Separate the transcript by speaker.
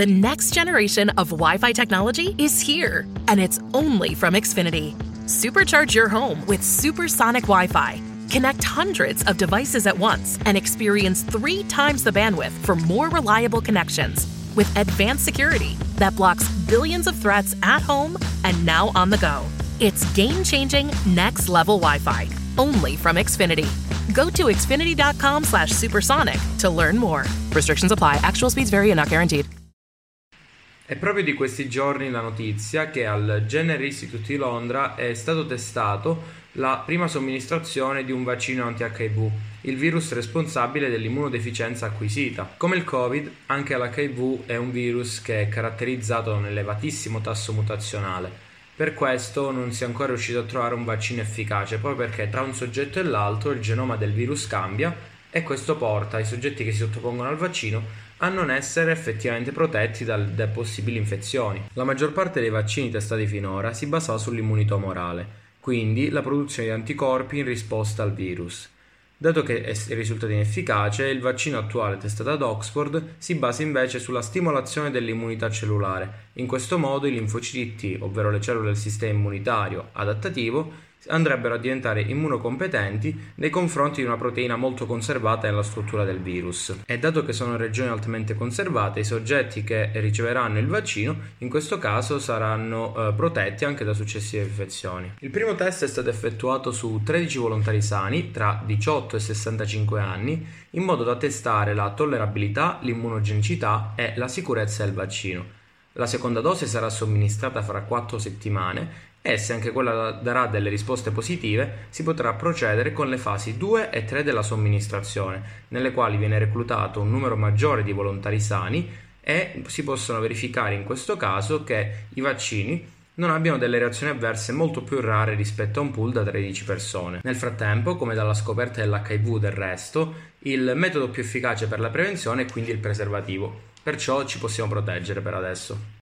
Speaker 1: The next generation of Wi Fi technology is here, and it's only from Xfinity. Supercharge your home with supersonic Wi Fi. Connect hundreds of devices at once and experience three times the bandwidth for more reliable connections. With advanced security that blocks billions of threats at home and now on the go. It's game changing, next level Wi Fi, only from Xfinity. Go to xfinity.com slash supersonic to learn more. Restrictions apply. Actual speeds vary and not guaranteed.
Speaker 2: È proprio di questi giorni la notizia che al Jenner Institute di Londra è stato testato la prima somministrazione di un vaccino anti-HIV, il virus responsabile dell'immunodeficienza acquisita. Come il Covid, anche l'HIV è un virus che è caratterizzato da un elevatissimo tasso mutazionale. Per questo non si è ancora riuscito a trovare un vaccino efficace, proprio perché tra un soggetto e l'altro il genoma del virus cambia e questo porta i soggetti che si sottopongono al vaccino a non essere effettivamente protetti da, da possibili infezioni. La maggior parte dei vaccini testati finora si basava sull'immunità morale, quindi la produzione di anticorpi in risposta al virus. Dato che è risultato inefficace, il vaccino attuale testato ad Oxford si basa invece sulla stimolazione dell'immunità cellulare. In questo modo i linfociti T, ovvero le cellule del sistema immunitario adattativo, andrebbero a diventare immunocompetenti nei confronti di una proteina molto conservata nella struttura del virus. E dato che sono regioni altamente conservate, i soggetti che riceveranno il vaccino in questo caso saranno eh, protetti anche da successive infezioni. Il primo test è stato effettuato su 13 volontari sani tra 18 e 65 anni in modo da testare la tollerabilità, l'immunogenicità e la sicurezza del vaccino. La seconda dose sarà somministrata fra 4 settimane e se anche quella darà delle risposte positive, si potrà procedere con le fasi 2 e 3 della somministrazione, nelle quali viene reclutato un numero maggiore di volontari sani e si possono verificare in questo caso che i vaccini non abbiano delle reazioni avverse molto più rare rispetto a un pool da 13 persone. Nel frattempo, come dalla scoperta dell'HIV del resto, il metodo più efficace per la prevenzione è quindi il preservativo, perciò ci possiamo proteggere per adesso.